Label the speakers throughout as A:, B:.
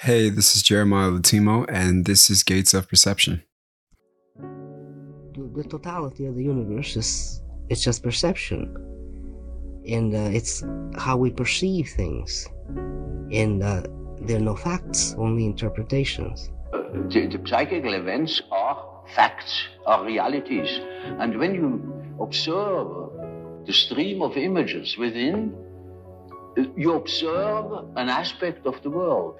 A: Hey, this is Jeremiah Latimo, and this is Gates of Perception.
B: The, the totality of the universe is it's just perception, and uh, it's how we perceive things, and uh, there are no facts, only interpretations.
C: The, the psychical events are facts, are realities, and when you observe the stream of images within, you observe an aspect of the world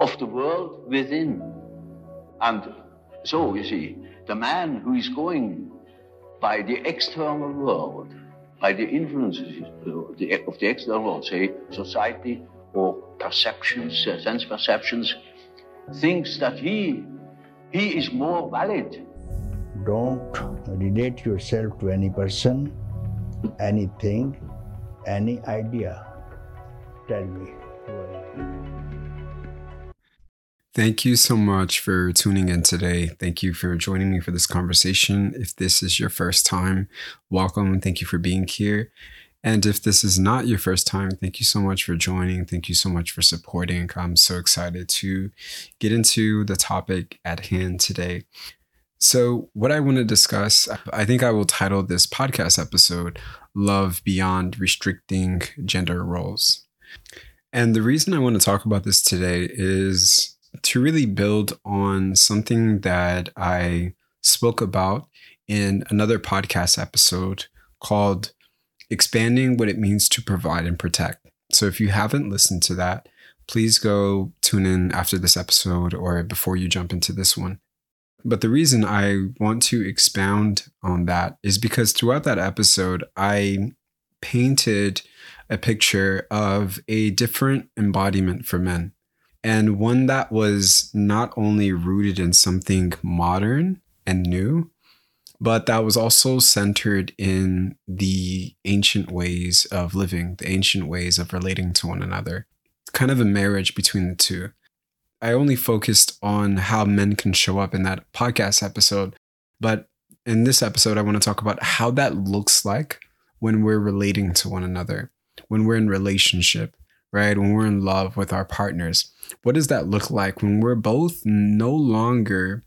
C: of the world within. And so, you see, the man who is going by the external world, by the influences of the external world, say society or perceptions, uh, sense perceptions, thinks that he he is more valid.
D: Don't relate yourself to any person, anything, any idea. Tell me.
A: Thank you so much for tuning in today. Thank you for joining me for this conversation. If this is your first time, welcome. Thank you for being here. And if this is not your first time, thank you so much for joining. Thank you so much for supporting. I'm so excited to get into the topic at hand today. So, what I want to discuss, I think I will title this podcast episode Love Beyond Restricting Gender Roles. And the reason I want to talk about this today is to really build on something that I spoke about in another podcast episode called Expanding What It Means to Provide and Protect. So if you haven't listened to that, please go tune in after this episode or before you jump into this one. But the reason I want to expound on that is because throughout that episode, I painted a picture of a different embodiment for men and one that was not only rooted in something modern and new, but that was also centered in the ancient ways of living, the ancient ways of relating to one another, kind of a marriage between the two. I only focused on how men can show up in that podcast episode, but in this episode, I want to talk about how that looks like when we're relating to one another, when we're in relationship, right? When we're in love with our partners. What does that look like when we're both no longer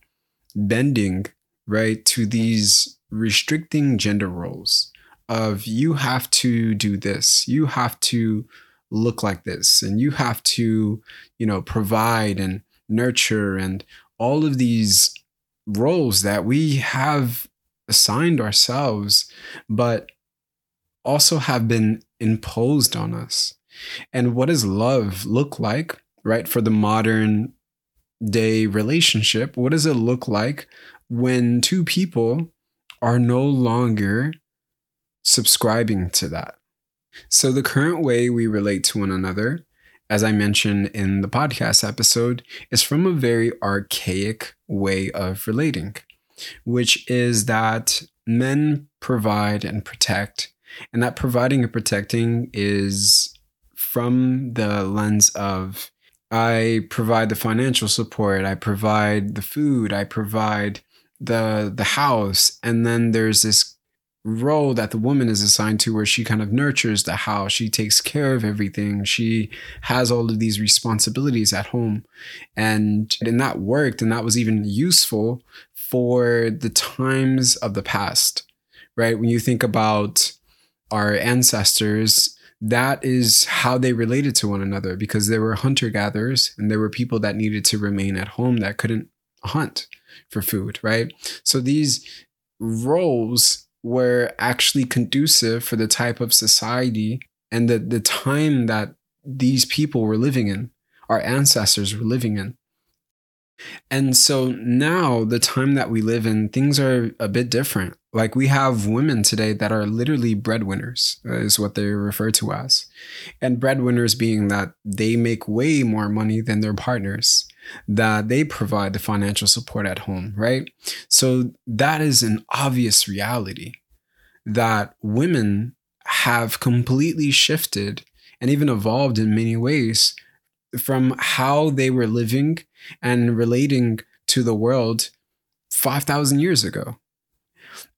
A: bending, right, to these restricting gender roles of you have to do this, you have to look like this, and you have to, you know, provide and nurture and all of these roles that we have assigned ourselves, but also have been imposed on us. And what does love look like, right, for the modern day relationship? What does it look like when two people are no longer subscribing to that? So, the current way we relate to one another, as I mentioned in the podcast episode, is from a very archaic way of relating, which is that men provide and protect, and that providing and protecting is from the lens of I provide the financial support, I provide the food, I provide the the house, and then there's this role that the woman is assigned to where she kind of nurtures the house, she takes care of everything, she has all of these responsibilities at home. And and that worked and that was even useful for the times of the past. Right? When you think about our ancestors that is how they related to one another because they were hunter gatherers and there were people that needed to remain at home that couldn't hunt for food, right? So these roles were actually conducive for the type of society and the, the time that these people were living in, our ancestors were living in. And so now, the time that we live in, things are a bit different. Like we have women today that are literally breadwinners, uh, is what they refer to as. And breadwinners being that they make way more money than their partners, that they provide the financial support at home, right? So that is an obvious reality that women have completely shifted and even evolved in many ways from how they were living and relating to the world 5,000 years ago.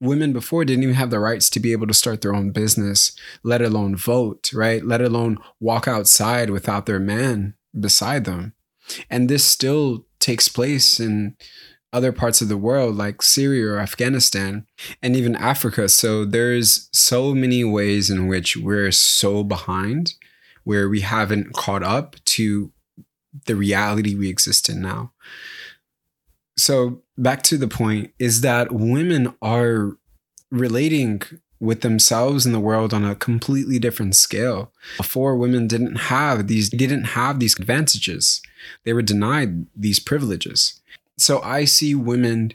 A: Women before didn't even have the rights to be able to start their own business, let alone vote, right? Let alone walk outside without their man beside them. And this still takes place in other parts of the world like Syria or Afghanistan and even Africa. So there's so many ways in which we're so behind where we haven't caught up to the reality we exist in now. So back to the point is that women are relating with themselves and the world on a completely different scale. Before women didn't have these didn't have these advantages. They were denied these privileges. So I see women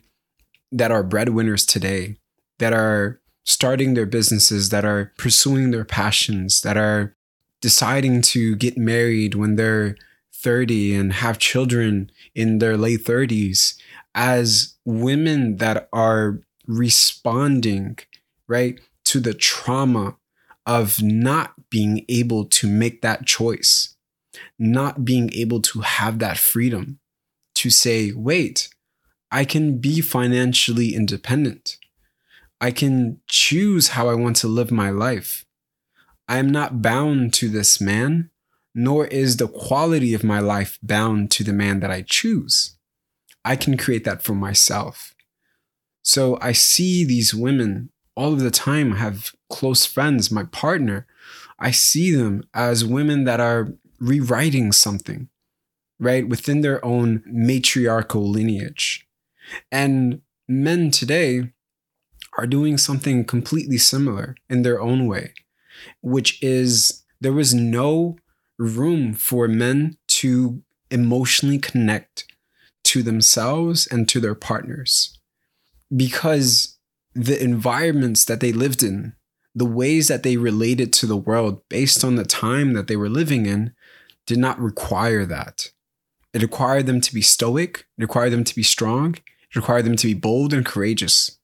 A: that are breadwinners today that are starting their businesses, that are pursuing their passions, that are deciding to get married when they're 30 and have children in their late 30s as women that are responding, right, to the trauma of not being able to make that choice, not being able to have that freedom to say, wait, I can be financially independent. I can choose how I want to live my life. I am not bound to this man, nor is the quality of my life bound to the man that I choose. I can create that for myself. So I see these women all of the time, I have close friends, my partner. I see them as women that are rewriting something, right, within their own matriarchal lineage. And men today are doing something completely similar in their own way, which is there was no room for men to emotionally connect to themselves and to their partners because the environments that they lived in, the ways that they related to the world based on the time that they were living in, did not require that. It required them to be stoic, it required them to be strong, it required them to be bold and courageous.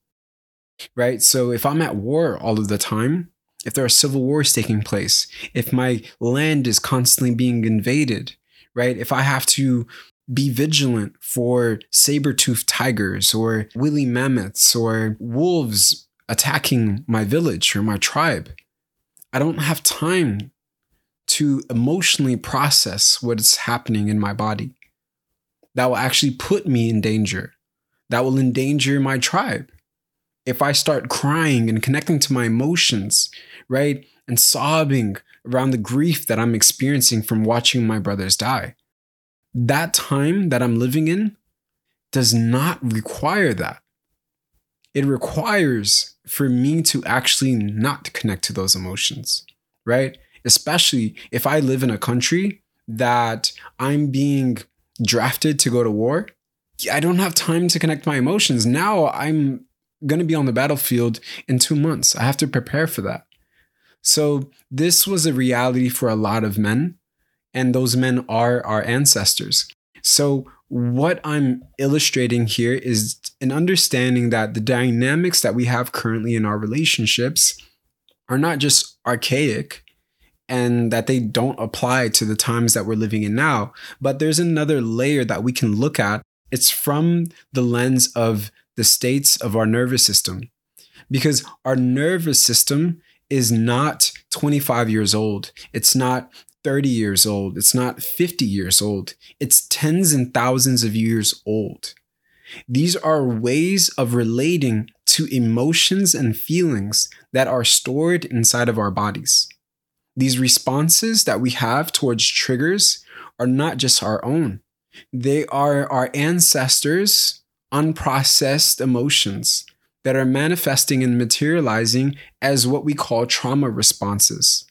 A: Right? So if I'm at war all of the time, if there are civil wars taking place, if my land is constantly being invaded, right? If I have to be vigilant for saber-toothed tigers or woolly mammoths or wolves attacking my village or my tribe. I don't have time to emotionally process what's happening in my body. That will actually put me in danger. That will endanger my tribe. If I start crying and connecting to my emotions, right, and sobbing around the grief that I'm experiencing from watching my brothers die that time that I'm living in does not require that. It requires for me to actually not connect to those emotions, right? Especially if I live in a country that I'm being drafted to go to war. I don't have time to connect my emotions. Now I'm going to be on the battlefield in two months. I have to prepare for that. So, this was a reality for a lot of men and those men are our ancestors. So, what I'm illustrating here is an understanding that the dynamics that we have currently in our relationships are not just archaic and that they don't apply to the times that we're living in now, but there's another layer that we can look at. It's from the lens of the states of our nervous system. Because our nervous system is not 25 years old. It's not 30 years old. It's not 50 years old. It's tens and thousands of years old. These are ways of relating to emotions and feelings that are stored inside of our bodies. These responses that we have towards triggers are not just our own, they are our ancestors' unprocessed emotions that are manifesting and materializing as what we call trauma responses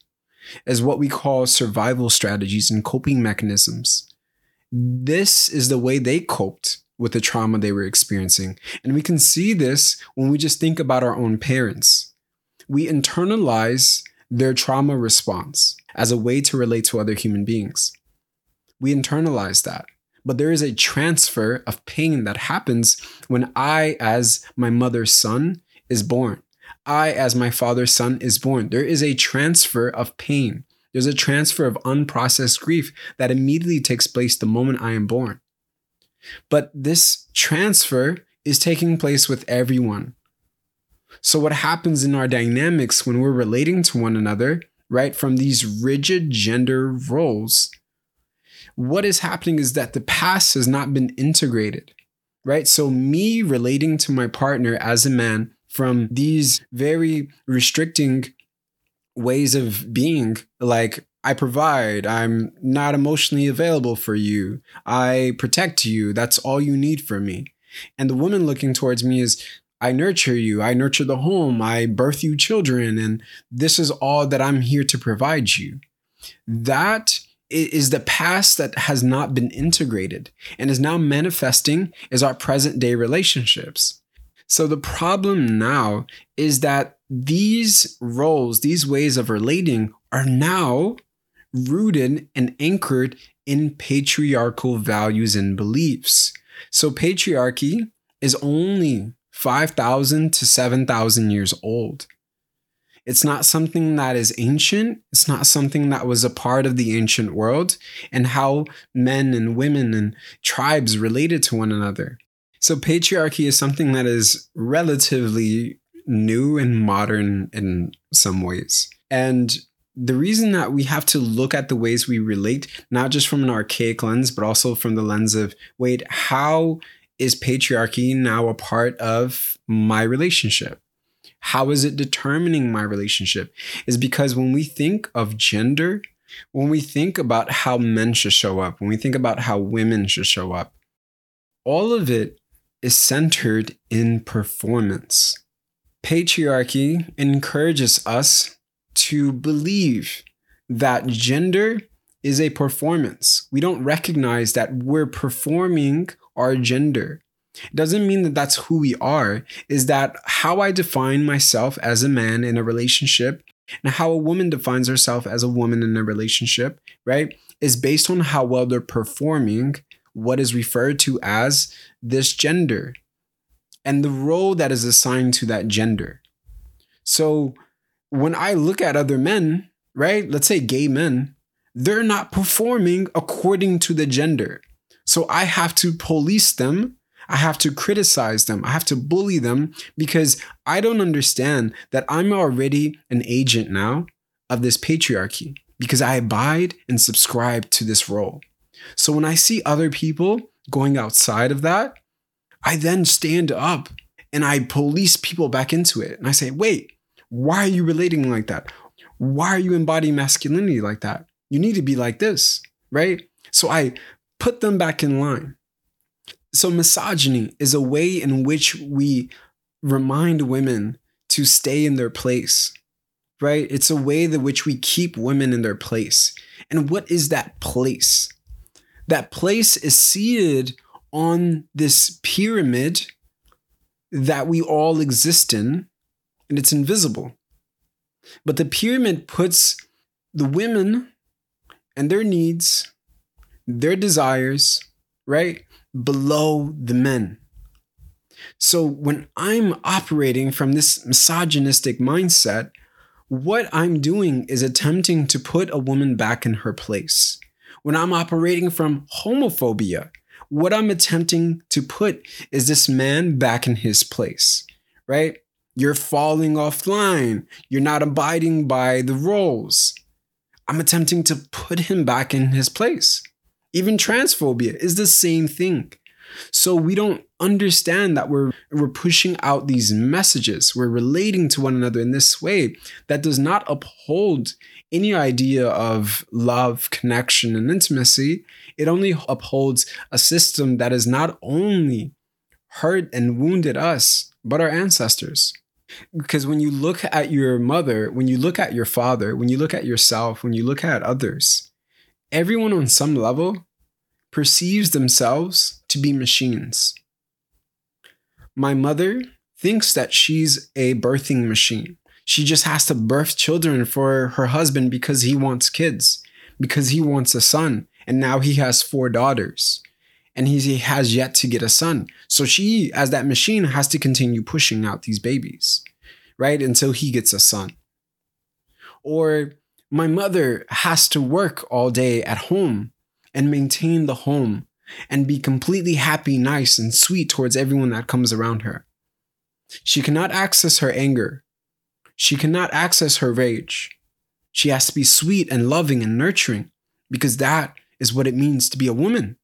A: as what we call survival strategies and coping mechanisms. This is the way they coped with the trauma they were experiencing. And we can see this when we just think about our own parents. We internalize their trauma response as a way to relate to other human beings. We internalize that. But there is a transfer of pain that happens when I, as my mother's son, is born. I, as my father's son, is born. There is a transfer of pain. There's a transfer of unprocessed grief that immediately takes place the moment I am born. But this transfer is taking place with everyone. So, what happens in our dynamics when we're relating to one another, right, from these rigid gender roles, what is happening is that the past has not been integrated, right? So, me relating to my partner as a man from these very restricting ways of being, like, I provide, I'm not emotionally available for you, I protect you, that's all you need from me. And the woman looking towards me is, I nurture you, I nurture the home, I birth you children, and this is all that I'm here to provide you. That is the past that has not been integrated and is now manifesting as our present day relationships. So the problem now is that these roles, these ways of relating are now rooted and anchored in patriarchal values and beliefs. So patriarchy is only 5,000 to 7,000 years old. It's not something that is ancient. It's not something that was a part of the ancient world and how men and women and tribes related to one another. So, patriarchy is something that is relatively new and modern in some ways. And the reason that we have to look at the ways we relate, not just from an archaic lens, but also from the lens of wait, how is patriarchy now a part of my relationship? How is it determining my relationship? Is because when we think of gender, when we think about how men should show up, when we think about how women should show up, all of it is centered in performance. Patriarchy encourages us to believe that gender is a performance. We don't recognize that we're performing our gender. It doesn't mean that that's who we are, is that how I define myself as a man in a relationship and how a woman defines herself as a woman in a relationship, right, is based on how well they're performing what is referred to as this gender and the role that is assigned to that gender. So when I look at other men, right, let's say gay men, they're not performing according to the gender. So I have to police them I have to criticize them. I have to bully them because I don't understand that I'm already an agent now of this patriarchy because I abide and subscribe to this role. So when I see other people going outside of that, I then stand up and I police people back into it. And I say, wait, why are you relating like that? Why are you embodying masculinity like that? You need to be like this, right? So I put them back in line. So, misogyny is a way in which we remind women to stay in their place, right? It's a way in which we keep women in their place. And what is that place? That place is seated on this pyramid that we all exist in, and it's invisible. But the pyramid puts the women and their needs, their desires, right? below the men. So when I'm operating from this misogynistic mindset, what I'm doing is attempting to put a woman back in her place. When I'm operating from homophobia, what I'm attempting to put is this man back in his place, right? You're falling offline. You're not abiding by the roles. I'm attempting to put him back in his place. Even transphobia is the same thing. So we don't understand that we're we're pushing out these messages. We're relating to one another in this way that does not uphold any idea of love, connection, and intimacy. It only upholds a system that has not only hurt and wounded us, but our ancestors. Because when you look at your mother, when you look at your father, when you look at yourself, when you look at others, everyone on some level perceives themselves to be machines. My mother thinks that she's a birthing machine. She just has to birth children for her husband because he wants kids, because he wants a son. And now he has four daughters and he has yet to get a son. So she, as that machine, has to continue pushing out these babies, right? Until he gets a son. Or my mother has to work all day at home and maintain the home and be completely happy, nice, and sweet towards everyone that comes around her. She cannot access her anger. She cannot access her rage. She has to be sweet and loving and nurturing because that is what it means to be a woman.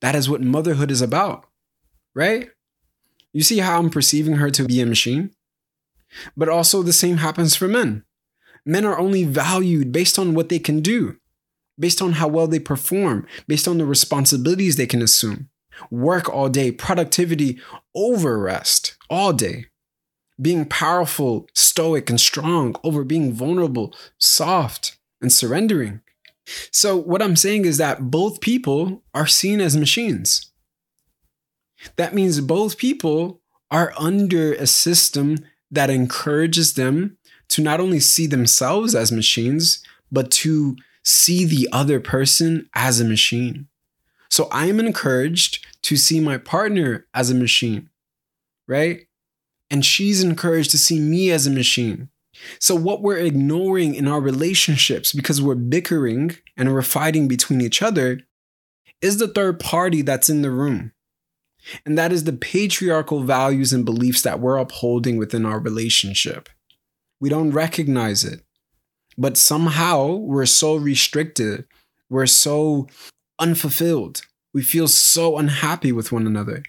A: That is what motherhood is about, right? You see how I'm perceiving her to be a machine? But also, the same happens for men. Men are only valued based on what they can do, based on how well they perform, based on the responsibilities they can assume. Work all day, productivity over rest all day. Being powerful, stoic, and strong over being vulnerable, soft, and surrendering. So, what I'm saying is that both people are seen as machines. That means both people are under a system that encourages them to not only see themselves as machines, but to see the other person as a machine. So I am encouraged to see my partner as a machine, right? And she's encouraged to see me as a machine. So, what we're ignoring in our relationships because we're bickering and we're fighting between each other is the third party that's in the room. And that is the patriarchal values and beliefs that we're upholding within our relationship. We don't recognize it. But somehow we're so restricted, we're so unfulfilled, we feel so unhappy with one another.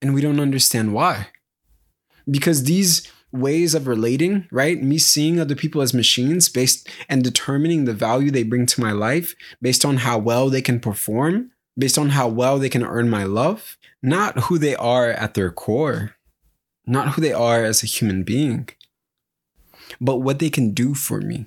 A: And we don't understand why. Because these ways of relating, right? Me seeing other people as machines based and determining the value they bring to my life based on how well they can perform, based on how well they can earn my love, not who they are at their core, not who they are as a human being, but what they can do for me.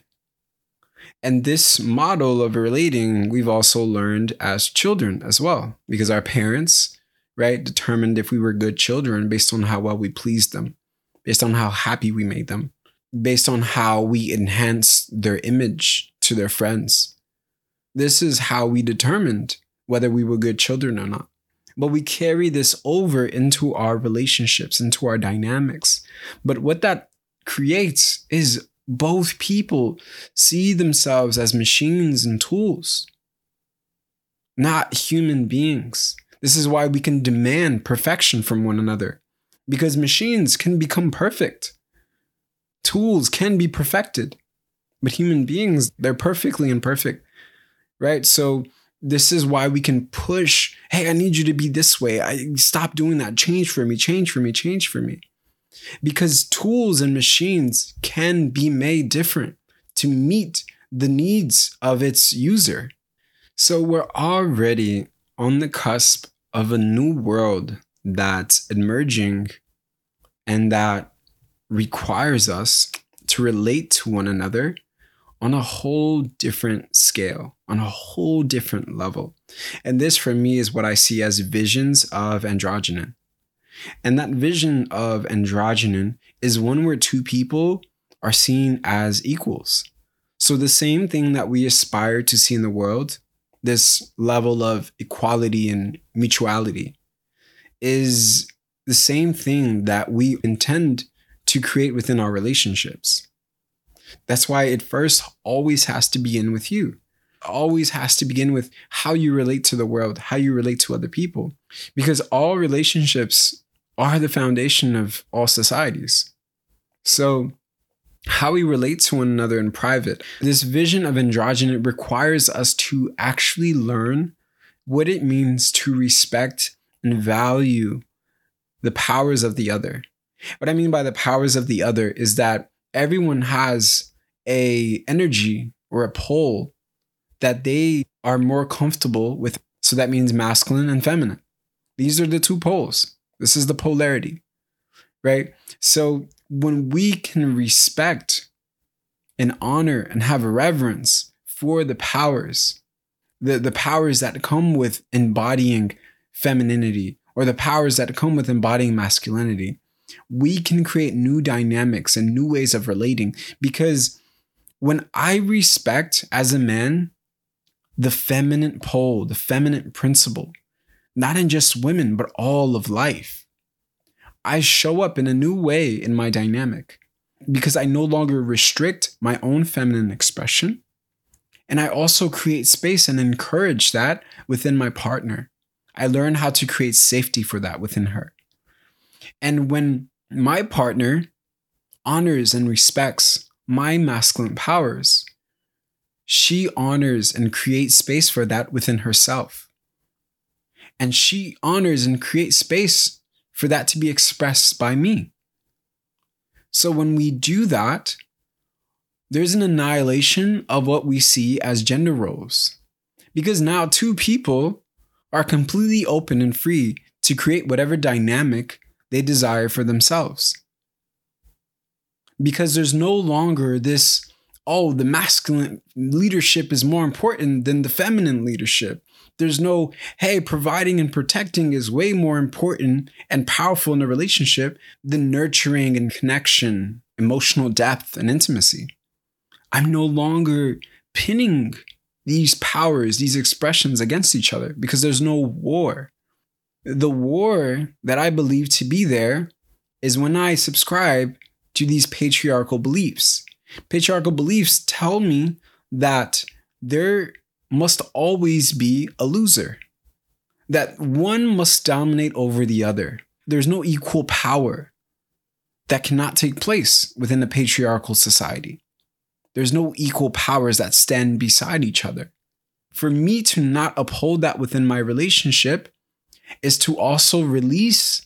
A: And this model of relating, we've also learned as children as well, because our parents, right, determined if we were good children based on how well we pleased them, based on how happy we made them, based on how we enhanced their image to their friends. This is how we determined whether we were good children or not. But we carry this over into our relationships, into our dynamics. But what that creates is both people see themselves as machines and tools, not human beings. This is why we can demand perfection from one another, because machines can become perfect. Tools can be perfected, but human beings, they're perfectly imperfect, right? So, this is why we can push hey i need you to be this way i stop doing that change for me change for me change for me because tools and machines can be made different to meet the needs of its user so we're already on the cusp of a new world that's emerging and that requires us to relate to one another on a whole different scale, on a whole different level. And this, for me, is what I see as visions of androgynon. And that vision of androgynon is one where two people are seen as equals. So, the same thing that we aspire to see in the world, this level of equality and mutuality, is the same thing that we intend to create within our relationships. That's why it first always has to begin with you. Always has to begin with how you relate to the world, how you relate to other people. Because all relationships are the foundation of all societies. So, how we relate to one another in private, this vision of androgyny requires us to actually learn what it means to respect and value the powers of the other. What I mean by the powers of the other is that everyone has a energy or a pole that they are more comfortable with. So that means masculine and feminine. These are the two poles. This is the polarity, right? So when we can respect and honor and have reverence for the powers, the, the powers that come with embodying femininity or the powers that come with embodying masculinity, we can create new dynamics and new ways of relating because when I respect as a man the feminine pole, the feminine principle, not in just women, but all of life, I show up in a new way in my dynamic because I no longer restrict my own feminine expression. And I also create space and encourage that within my partner. I learn how to create safety for that within her. And when my partner honors and respects my masculine powers, she honors and creates space for that within herself. And she honors and creates space for that to be expressed by me. So when we do that, there's an annihilation of what we see as gender roles. Because now two people are completely open and free to create whatever dynamic they desire for themselves. Because there's no longer this, oh, the masculine leadership is more important than the feminine leadership. There's no, hey, providing and protecting is way more important and powerful in a relationship than nurturing and connection, emotional depth, and intimacy. I'm no longer pinning these powers, these expressions against each other because there's no war. The war that I believe to be there is when I subscribe to these patriarchal beliefs. Patriarchal beliefs tell me that there must always be a loser, that one must dominate over the other. There's no equal power that cannot take place within a patriarchal society. There's no equal powers that stand beside each other. For me to not uphold that within my relationship is to also release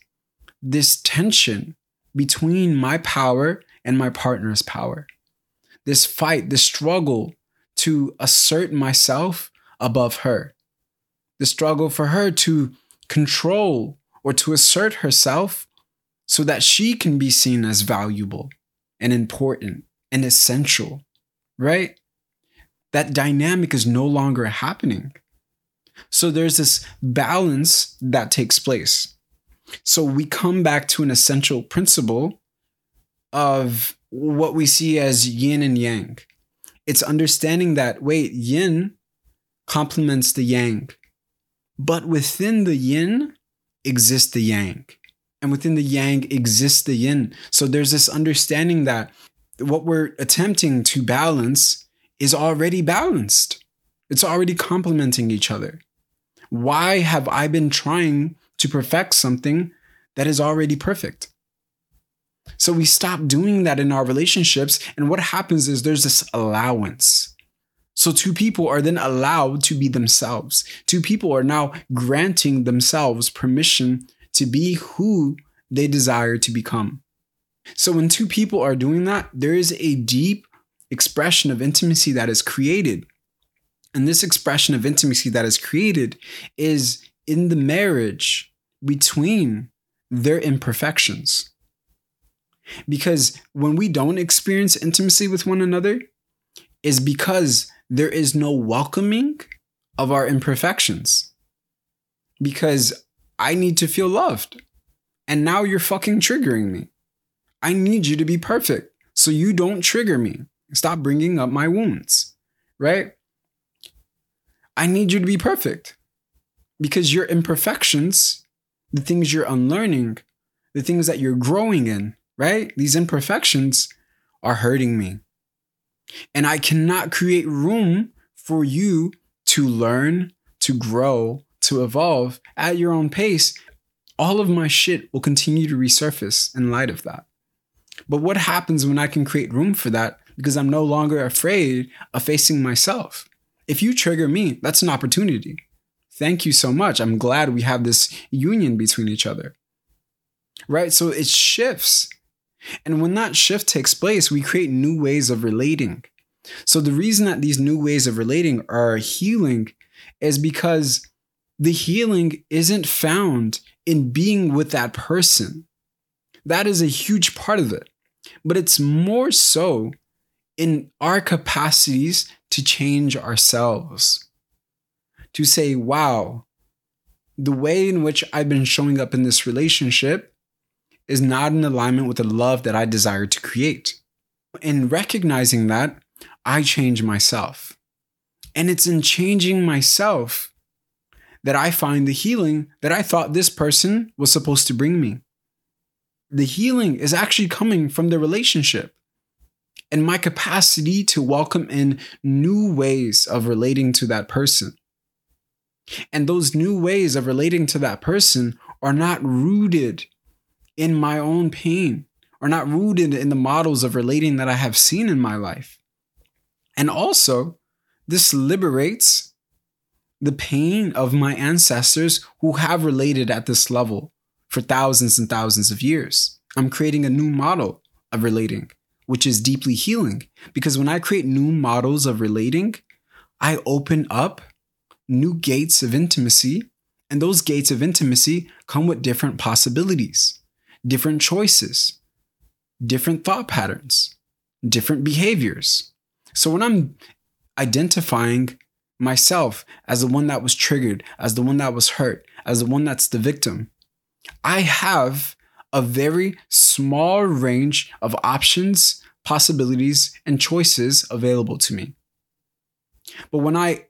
A: this tension between my power and my partner's power. This fight, this struggle to assert myself above her. The struggle for her to control or to assert herself so that she can be seen as valuable and important and essential right? That dynamic is no longer happening. So there's this balance that takes place. So we come back to an essential principle of what we see as yin and yang. It's understanding that, wait, yin complements the yang, but within the yin exists the yang, and within the yang exists the yin. So there's this understanding that what we're attempting to balance is already balanced. It's already complementing each other. Why have I been trying to perfect something that is already perfect? So we stop doing that in our relationships. And what happens is there's this allowance. So two people are then allowed to be themselves. Two people are now granting themselves permission to be who they desire to become. So when two people are doing that, there is a deep expression of intimacy that is created. And this expression of intimacy that is created is in the marriage between their imperfections. Because when we don't experience intimacy with one another, is because there is no welcoming of our imperfections. Because I need to feel loved. And now you're fucking triggering me. I need you to be perfect so you don't trigger me. Stop bringing up my wounds, right? I need you to be perfect because your imperfections, the things you're unlearning, the things that you're growing in, right? These imperfections are hurting me. And I cannot create room for you to learn, to grow, to evolve at your own pace. All of my shit will continue to resurface in light of that. But what happens when I can create room for that because I'm no longer afraid of facing myself? If you trigger me, that's an opportunity. Thank you so much. I'm glad we have this union between each other. Right? So it shifts. And when that shift takes place, we create new ways of relating. So the reason that these new ways of relating are healing is because the healing isn't found in being with that person. That is a huge part of it. But it's more so in our capacities to change ourselves. To say, wow, the way in which I've been showing up in this relationship is not in alignment with the love that I desire to create. In recognizing that, I change myself. And it's in changing myself that I find the healing that I thought this person was supposed to bring me the healing is actually coming from the relationship and my capacity to welcome in new ways of relating to that person. And those new ways of relating to that person are not rooted in my own pain, are not rooted in the models of relating that I have seen in my life. And also, This liberates the pain of my ancestors who have related at this level for thousands and thousands of years. I'm creating a new model of relating, which is deeply healing. Because when I create new models of relating, I open up new gates of intimacy. And those gates of intimacy come with different possibilities, different choices, different thought patterns, different behaviors. So when I'm identifying myself as the one that was triggered, as the one that was hurt, as the one that's the victim, I have a very small range of options, possibilities, and choices available to me. But when I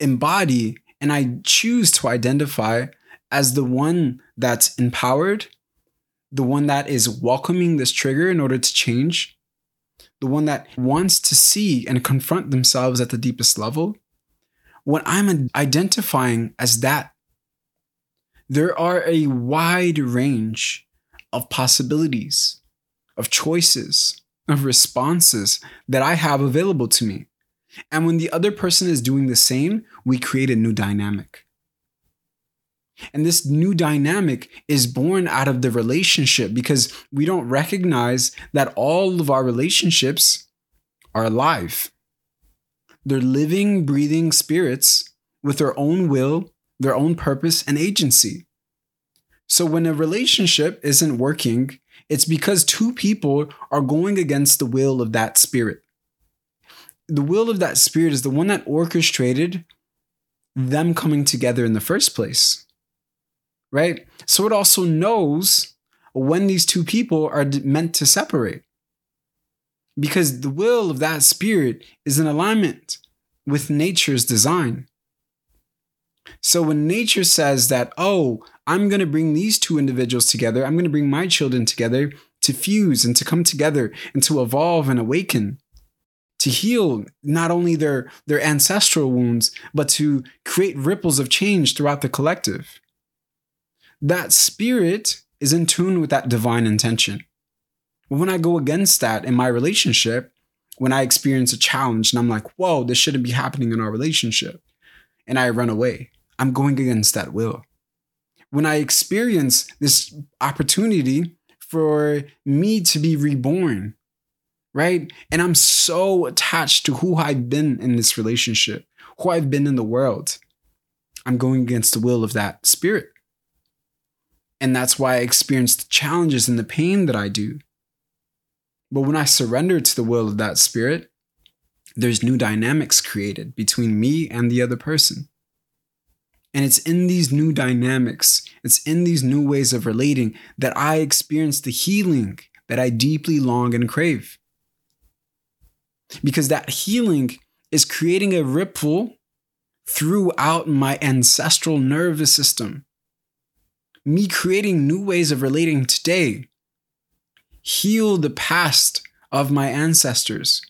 A: embody and I choose to identify as the one that's empowered, the one that is welcoming this trigger in order to change, the one that wants to see and confront themselves at the deepest level, when I'm identifying as that, there are a wide range of possibilities, of choices, of responses that I have available to me. And when the other person is doing the same, we create a new dynamic. And this new dynamic is born out of the relationship because we don't recognize that all of our relationships are alive. They're living, breathing spirits with their own will, their own purpose, and agency. So when a relationship isn't working, it's because two people are going against the will of that spirit. The will of that spirit is the one that orchestrated them coming together in the first place right? So it also knows when these two people are meant to separate. Because the will of that spirit is in alignment with nature's design. So when nature says that, oh, I'm going to bring these two individuals together, I'm going to bring my children together to fuse and to come together and to evolve and awaken, to heal not only their, their ancestral wounds, but to create ripples of change throughout the collective that spirit is in tune with that divine intention. When I go against that in my relationship, when I experience a challenge and I'm like, whoa, this shouldn't be happening in our relationship, and I run away, I'm going against that will. When I experience this opportunity for me to be reborn, right? And I'm so attached to who I've been in this relationship, who I've been in the world, I'm going against the will of that spirit. And that's why I experience the challenges and the pain that I do. But when I surrender to the will of that spirit, there's new dynamics created between me and the other person. And it's in these new dynamics, it's in these new ways of relating that I experience the healing that I deeply long and crave. Because that healing is creating a ripple throughout my ancestral nervous system me creating new ways of relating today heal the past of my ancestors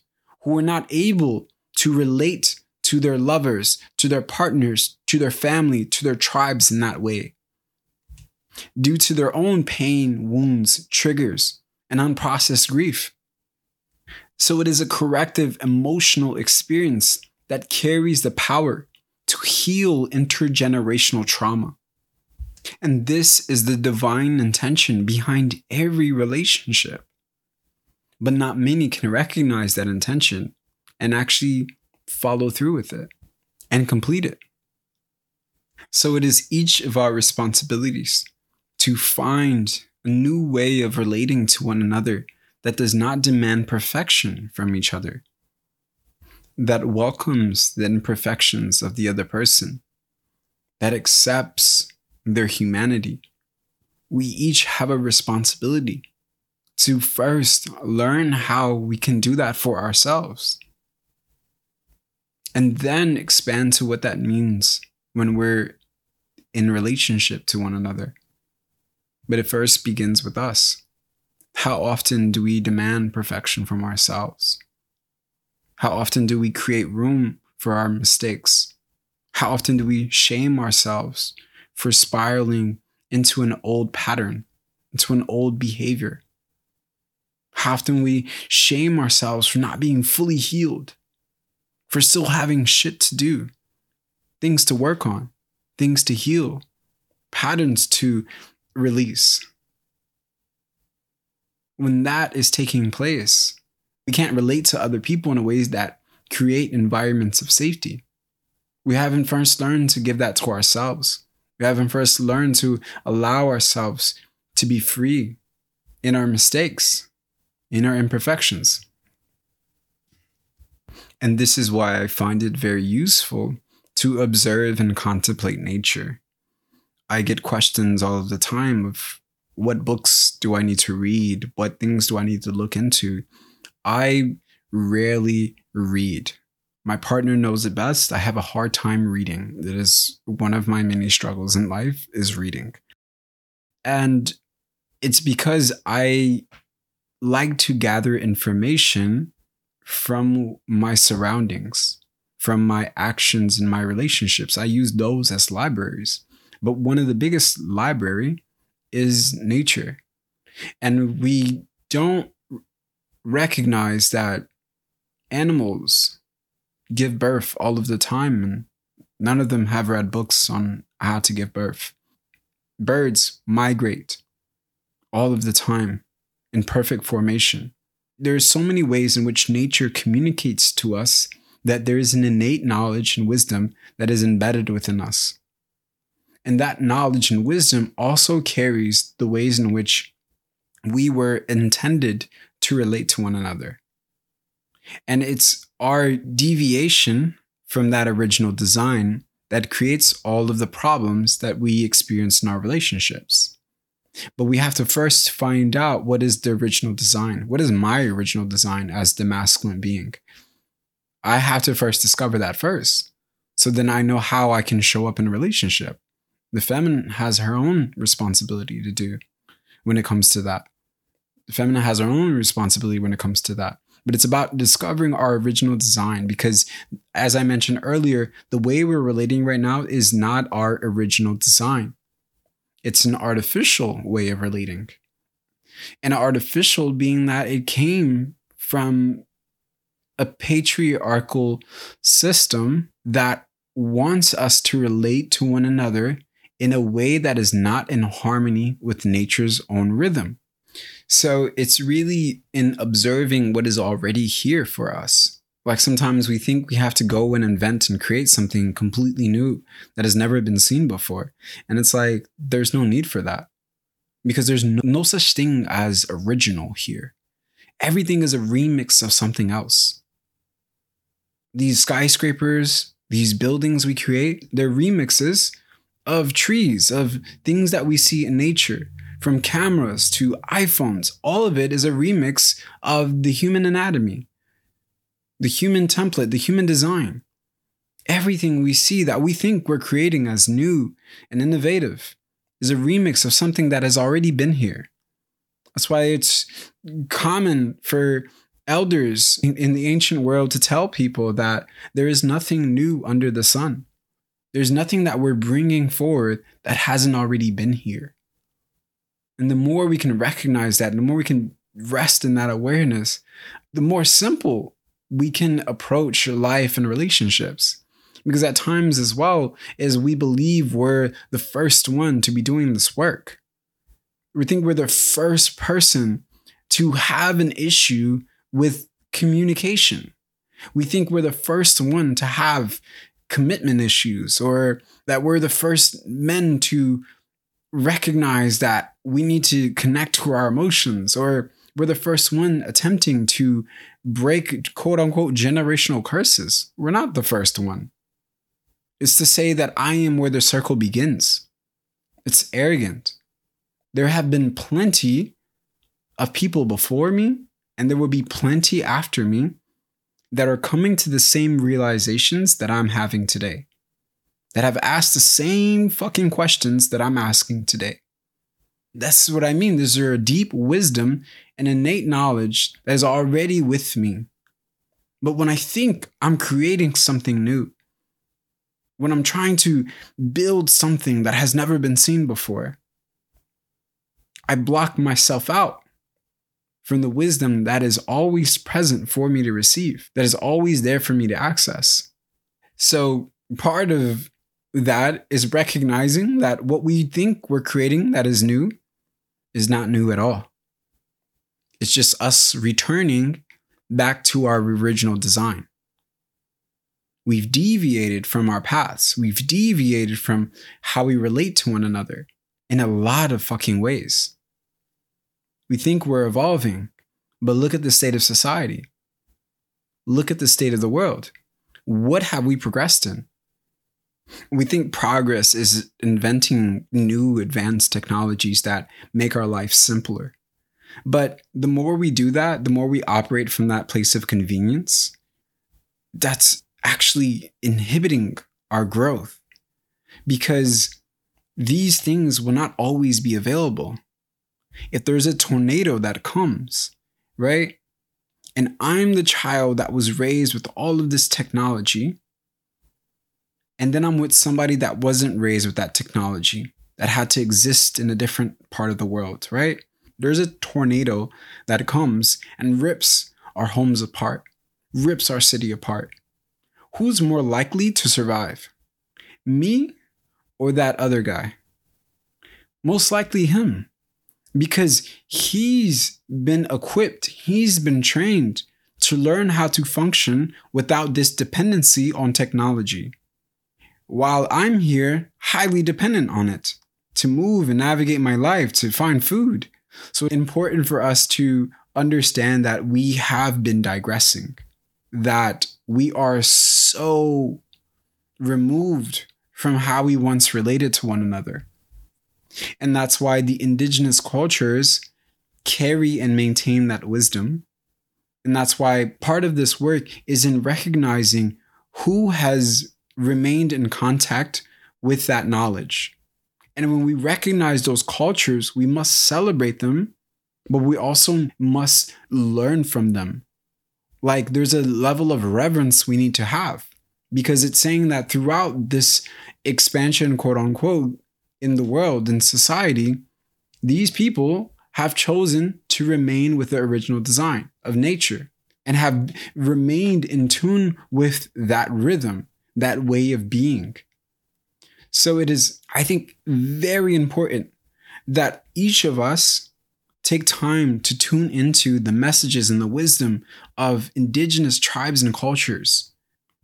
A: who were not able to relate to their lovers, to their partners, to their family, to their tribes in that way. Due to their own pain, wounds, triggers, and unprocessed grief. So it is a corrective emotional experience that carries the power to heal intergenerational trauma. And this is the divine intention behind every relationship. But not many can recognize that intention and actually follow through with it and complete it. So it is each of our responsibilities to find a new way of relating to one another that does not demand perfection from each other, that welcomes the imperfections of the other person, that accepts their humanity. We each have a responsibility to first learn how we can do that for ourselves. And then expand to what that means when we're in relationship to one another. But it first begins with us. How often do we demand perfection from ourselves? How often do we create room for our mistakes? How often do we shame ourselves for spiraling into an old pattern, into an old behavior. How often we shame ourselves for not being fully healed, for still having shit to do, things to work on, things to heal, patterns to release. When that is taking place, we can't relate to other people in ways that create environments of safety. We haven't first learned to give that to ourselves. We haven't first learned to allow ourselves to be free in our mistakes, in our imperfections. And this is why I find it very useful to observe and contemplate nature. I get questions all of the time of what books do I need to read? What things do I need to look into? I rarely read. My partner knows it best. I have a hard time reading. That is one of my many struggles in life is reading. And it's because I like to gather information from my surroundings, from my actions and my relationships. I use those as libraries. But one of the biggest library is nature. And we don't recognize that animals give birth all of the time and none of them have read books on how to give birth. Birds migrate all of the time in perfect formation. There are so many ways in which nature communicates to us that there is an innate knowledge and wisdom that is embedded within us. And that knowledge and wisdom also carries the ways in which we were intended to relate to one another. And it's our deviation from that original design that creates all of the problems that we experience in our relationships. But we have to first find out what is the original design. What is my original design as the masculine being? I have to first discover that first. So then I know how I can show up in a relationship. The feminine has her own responsibility to do when it comes to that. The feminine has her own responsibility when it comes to that. But it's about discovering our original design because, as I mentioned earlier, the way we're relating right now is not our original design. It's an artificial way of relating. And artificial being that it came from a patriarchal system that wants us to relate to one another in a way that is not in harmony with nature's own rhythm. So it's really in observing what is already here for us. Like sometimes we think we have to go and invent and create something completely new that has never been seen before. And it's like, there's no need for that because there's no, no such thing as original here. Everything is a remix of something else. These skyscrapers, these buildings we create, they're remixes of trees, of things that we see in nature, from cameras to iPhones. All of it is a remix of the human anatomy the human template, the human design. Everything we see that we think we're creating as new and innovative is a remix of something that has already been here. That's why it's common for elders in, the ancient world to tell people that there is nothing new under the sun. There's nothing that we're bringing forward that hasn't already been here. And the more we can recognize that, and the more we can rest in that awareness, the more simple we can approach life and relationships. Because at times, as well, as we believe we're the first one to be doing this work. We think we're the first person to have an issue with communication. We think we're the first one to have commitment issues, or that we're the first men to recognize that we need to connect to our emotions, or we're the first one attempting to break quote unquote generational curses. We're not the first one. It's to say that I am where the circle begins. It's arrogant. There have been plenty of people before me, and there will be plenty after me that are coming to the same realizations that I'm having today, that have asked the same fucking questions that I'm asking today. That's what I mean. There's a deep wisdom and innate knowledge that is already with me. But when I think I'm creating something new, when I'm trying to build something that has never been seen before, I block myself out from the wisdom that is always present for me to receive, that is always there for me to access. So, part of that is recognizing that what we think we're creating that is new is not new at all. It's just us returning back to our original design. We've deviated from our paths. We've deviated from how we relate to one another in a lot of fucking ways. We think we're evolving, but look at the state of society. Look at the state of the world. What have we progressed in? We think progress is inventing new advanced technologies that make our life simpler. But the more we do that, the more we operate from that place of convenience, that's actually inhibiting our growth because these things will not always be available. If there's a tornado that comes, right? And I'm the child that was raised with all of this technology, and then I'm with somebody that wasn't raised with that technology, that had to exist in a different part of the world, right? There's a tornado that comes and rips our homes apart, rips our city apart. Who's more likely to survive? Me or that other guy? Most likely him, because he's been equipped, he's been trained to learn how to function without this dependency on technology. While I'm here, highly dependent on it to move and navigate my life, to find food. So important for us to understand that we have been digressing, that we are so removed from how we once related to one another. And that's why the indigenous cultures carry and maintain that wisdom. And that's why part of this work is in recognizing who has remained in contact with that knowledge. And when we recognize those cultures, we must celebrate them, but we also must learn from them. Like there's a level of reverence we need to have because it's saying that throughout this expansion, quote unquote, in the world and society, these people have chosen to remain with the original design of nature and have remained in tune with that rhythm, that way of being. So it is, I think, very important that each of us take time to tune into the messages and the wisdom of indigenous tribes and cultures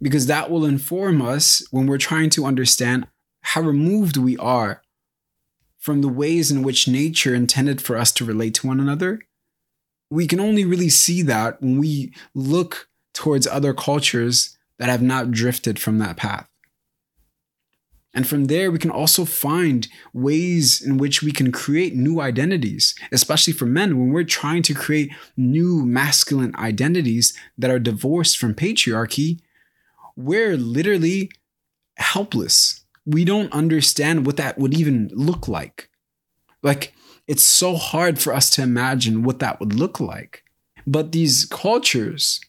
A: because that will inform us when we're trying to understand how removed we are from the ways in which nature intended for us to relate to one another. We can only really see that when we look towards other cultures that have not drifted from that path. And from there, we can also find ways in which we can create new identities, especially for men when we're trying to create new masculine identities that are divorced from patriarchy we're literally helpless. We don't understand what that would even look like. Like, it's so hard for us to imagine what that would look like. But these cultures,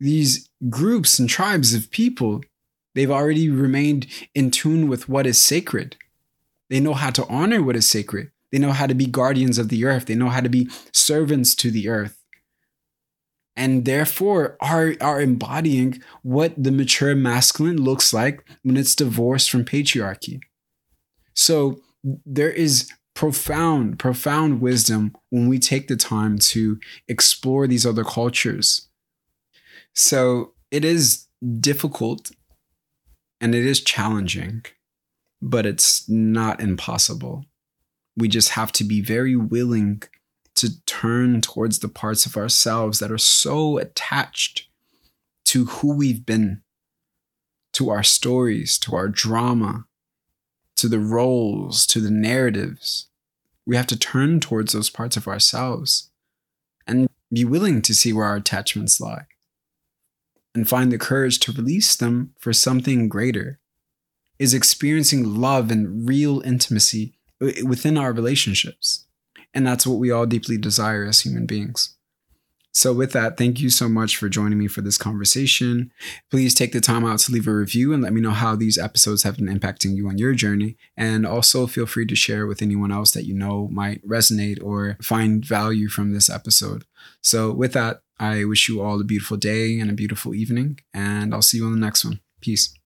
A: these groups and tribes of people, they've already remained in tune with what is sacred. They know how to honor what is sacred. They know how to be guardians of the earth. They know how to be servants to the earth and therefore are are embodying what the mature masculine looks like when it's divorced from patriarchy. So there is profound profound wisdom when we take the time to explore these other cultures. So it is difficult and it is challenging, but it's not impossible. We just have to be very willing to turn towards the parts of ourselves that are so attached to who we've been, to our stories, to our drama, to the roles, to the narratives. We have to turn towards those parts of ourselves and be willing to see where our attachments lie and find the courage to release them for something greater. Is experiencing love and real intimacy within our relationships. And that's what we all deeply desire as human beings. So, with that, thank you so much for joining me for this conversation. Please take the time out to leave a review and let me know how these episodes have been impacting you on your journey. And also feel free to share with anyone else that you know might resonate or find value from this episode. So, with that, I wish you all a beautiful day and a beautiful evening, and I'll see you on the next one. Peace.